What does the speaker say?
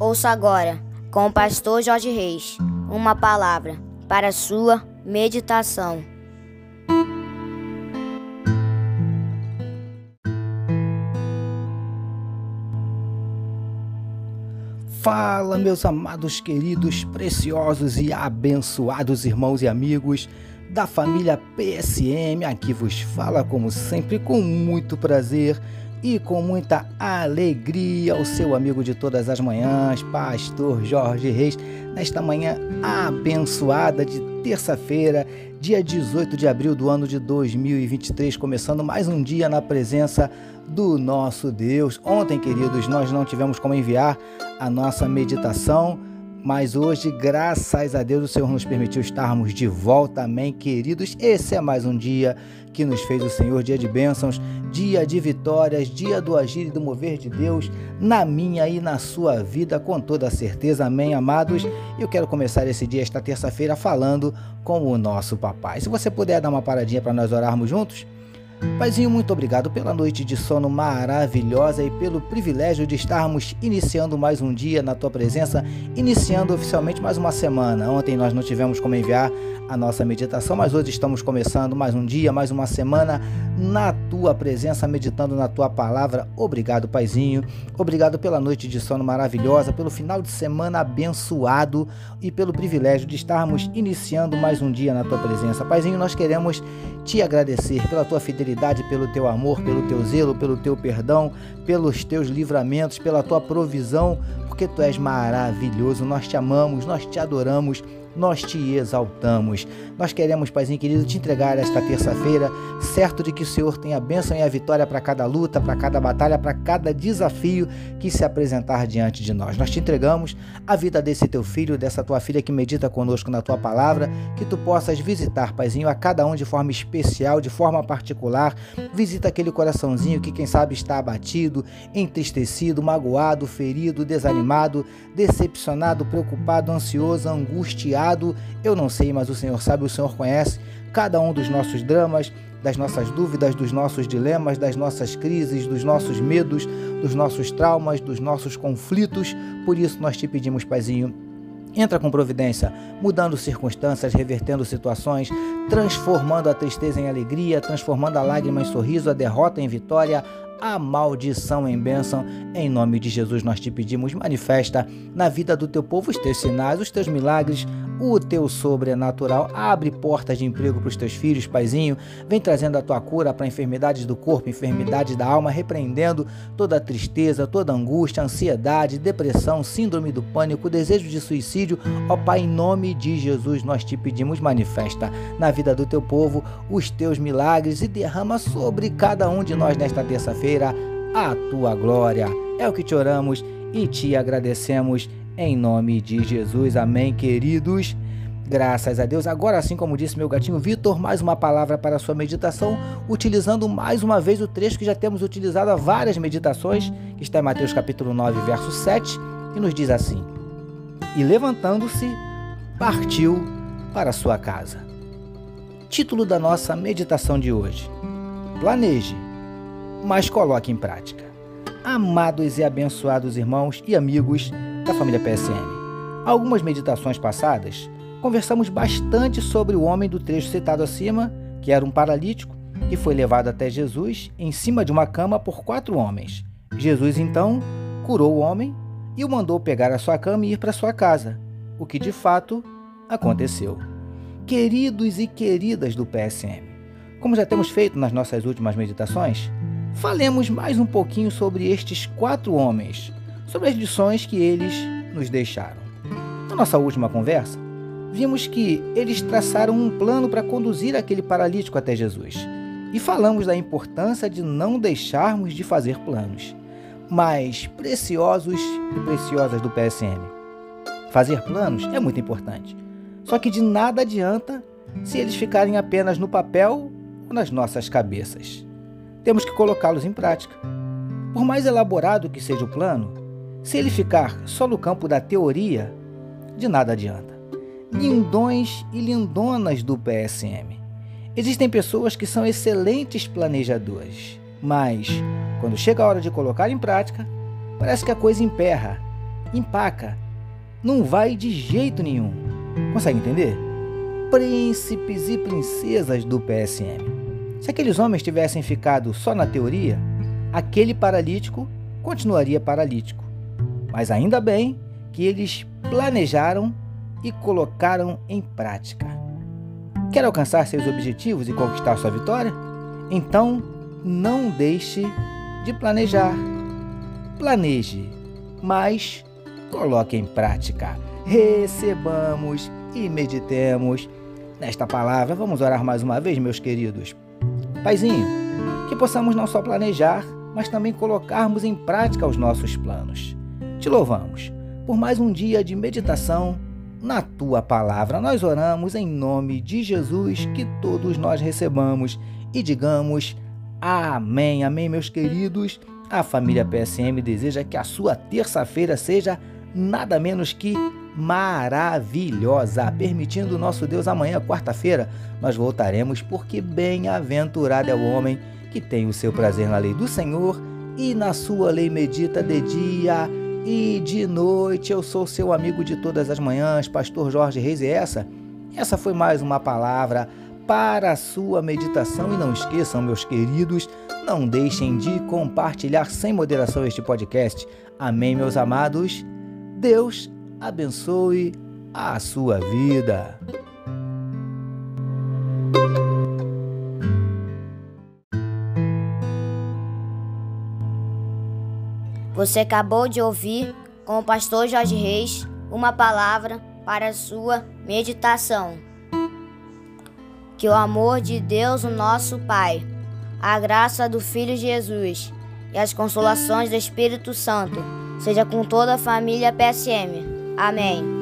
Ouça agora, com o pastor Jorge Reis, uma palavra para sua meditação. Fala, meus amados, queridos, preciosos e abençoados irmãos e amigos da família PSM. Aqui vos fala, como sempre, com muito prazer e com muita alegria o seu amigo de todas as manhãs, Pastor Jorge Reis, nesta manhã abençoada de terça-feira, dia 18 de abril do ano de 2023, começando mais um dia na presença do nosso Deus. Ontem, queridos, nós não tivemos como enviar a nossa meditação mas hoje, graças a Deus, o Senhor nos permitiu estarmos de volta. Amém, queridos. Esse é mais um dia que nos fez o Senhor, dia de bênçãos, dia de vitórias, dia do agir e do mover de Deus na minha e na sua vida, com toda certeza. Amém, amados. Eu quero começar esse dia, esta terça-feira, falando com o nosso papai. Se você puder dar uma paradinha para nós orarmos juntos. Paizinho, muito obrigado pela noite de sono maravilhosa e pelo privilégio de estarmos iniciando mais um dia na tua presença, iniciando oficialmente mais uma semana. Ontem nós não tivemos como enviar a nossa meditação, mas hoje estamos começando mais um dia, mais uma semana na tua presença, meditando na tua palavra. Obrigado, Paizinho. Obrigado pela noite de sono maravilhosa, pelo final de semana abençoado e pelo privilégio de estarmos iniciando mais um dia na tua presença. Paizinho, nós queremos te agradecer pela tua fidelidade, pelo teu amor, pelo teu zelo, pelo teu perdão, pelos teus livramentos, pela tua provisão, porque tu és maravilhoso. Nós te amamos, nós te adoramos nós te exaltamos. Nós queremos, Paizinho querido, te entregar esta terça-feira, certo de que o Senhor tenha a bênção e a vitória para cada luta, para cada batalha, para cada desafio que se apresentar diante de nós. Nós te entregamos a vida desse teu filho, dessa tua filha que medita conosco na tua palavra, que tu possas visitar, Paizinho, a cada um de forma especial, de forma particular. Visita aquele coraçãozinho que, quem sabe, está abatido, entristecido, magoado, ferido, desanimado, decepcionado, preocupado, ansioso, angustiado eu não sei, mas o Senhor sabe, o Senhor conhece cada um dos nossos dramas, das nossas dúvidas, dos nossos dilemas, das nossas crises, dos nossos medos, dos nossos traumas, dos nossos conflitos. Por isso nós te pedimos, Paizinho, Entra com providência, mudando circunstâncias, revertendo situações, transformando a tristeza em alegria, transformando a lágrima em sorriso, a derrota em vitória, a maldição em bênção. Em nome de Jesus nós te pedimos, manifesta na vida do teu povo os teus sinais, os teus milagres, o teu sobrenatural. Abre portas de emprego para os teus filhos, paizinho. Vem trazendo a tua cura para enfermidades do corpo, enfermidades da alma, repreendendo toda tristeza, toda angústia, ansiedade, depressão, síndrome do pânico, desejo de suicídio. Ó Pai, em nome de Jesus, nós te pedimos, manifesta na vida do teu povo os teus milagres e derrama sobre cada um de nós nesta terça-feira a tua glória. É o que te oramos e te agradecemos em nome de Jesus, amém, queridos. Graças a Deus. Agora, assim como disse meu gatinho Vitor, mais uma palavra para a sua meditação, utilizando mais uma vez o trecho que já temos utilizado há várias meditações, que está em Mateus capítulo 9, verso 7, que nos diz assim: E levantando-se, partiu para sua casa. Título da nossa meditação de hoje: Planeje, mas coloque em prática. Amados e abençoados irmãos e amigos, da família PSM. Algumas meditações passadas, conversamos bastante sobre o homem do trecho citado acima, que era um paralítico, que foi levado até Jesus em cima de uma cama por quatro homens. Jesus então curou o homem e o mandou pegar a sua cama e ir para sua casa, o que de fato aconteceu. Queridos e queridas do PSM, como já temos feito nas nossas últimas meditações, falemos mais um pouquinho sobre estes quatro homens, sobre as lições que eles nos deixaram. Na nossa última conversa, vimos que eles traçaram um plano para conduzir aquele paralítico até Jesus. E falamos da importância de não deixarmos de fazer planos. Mas, preciosos e preciosas do PSM, fazer planos é muito importante. Só que de nada adianta se eles ficarem apenas no papel ou nas nossas cabeças. Temos que colocá-los em prática. Por mais elaborado que seja o plano, se ele ficar só no campo da teoria, de nada adianta. Lindões e lindonas do PSM. Existem pessoas que são excelentes planejadores, mas quando chega a hora de colocar em prática, parece que a coisa emperra. empaca. Não vai de jeito nenhum. Consegue entender? Príncipes e princesas do PSM. Se aqueles homens tivessem ficado só na teoria, aquele paralítico continuaria paralítico. Mas ainda bem que eles planejaram e colocaram em prática. Quer alcançar seus objetivos e conquistar sua vitória? Então, não deixe de planejar. Planeje, mas coloque em prática. Recebamos e meditemos nesta palavra. Vamos orar mais uma vez, meus queridos. Paizinho, que possamos não só planejar, mas também colocarmos em prática os nossos planos. Te louvamos por mais um dia de meditação na tua palavra. Nós oramos em nome de Jesus, que todos nós recebamos e digamos amém. Amém, meus queridos. A família PSM deseja que a sua terça-feira seja nada menos que maravilhosa. Permitindo nosso Deus, amanhã, quarta-feira, nós voltaremos, porque bem-aventurado é o homem que tem o seu prazer na lei do Senhor e na sua lei medita de dia e de noite. Eu sou seu amigo de todas as manhãs, pastor Jorge Reis, e essa, essa foi mais uma palavra para a sua meditação. E não esqueçam, meus queridos, não deixem de compartilhar sem moderação este podcast. Amém, meus amados. Deus abençoe a sua vida. Você acabou de ouvir com o pastor Jorge Reis uma palavra para a sua meditação. Que o amor de Deus, o nosso Pai, a graça do Filho Jesus e as consolações do Espírito Santo seja com toda a família PSM. Amém.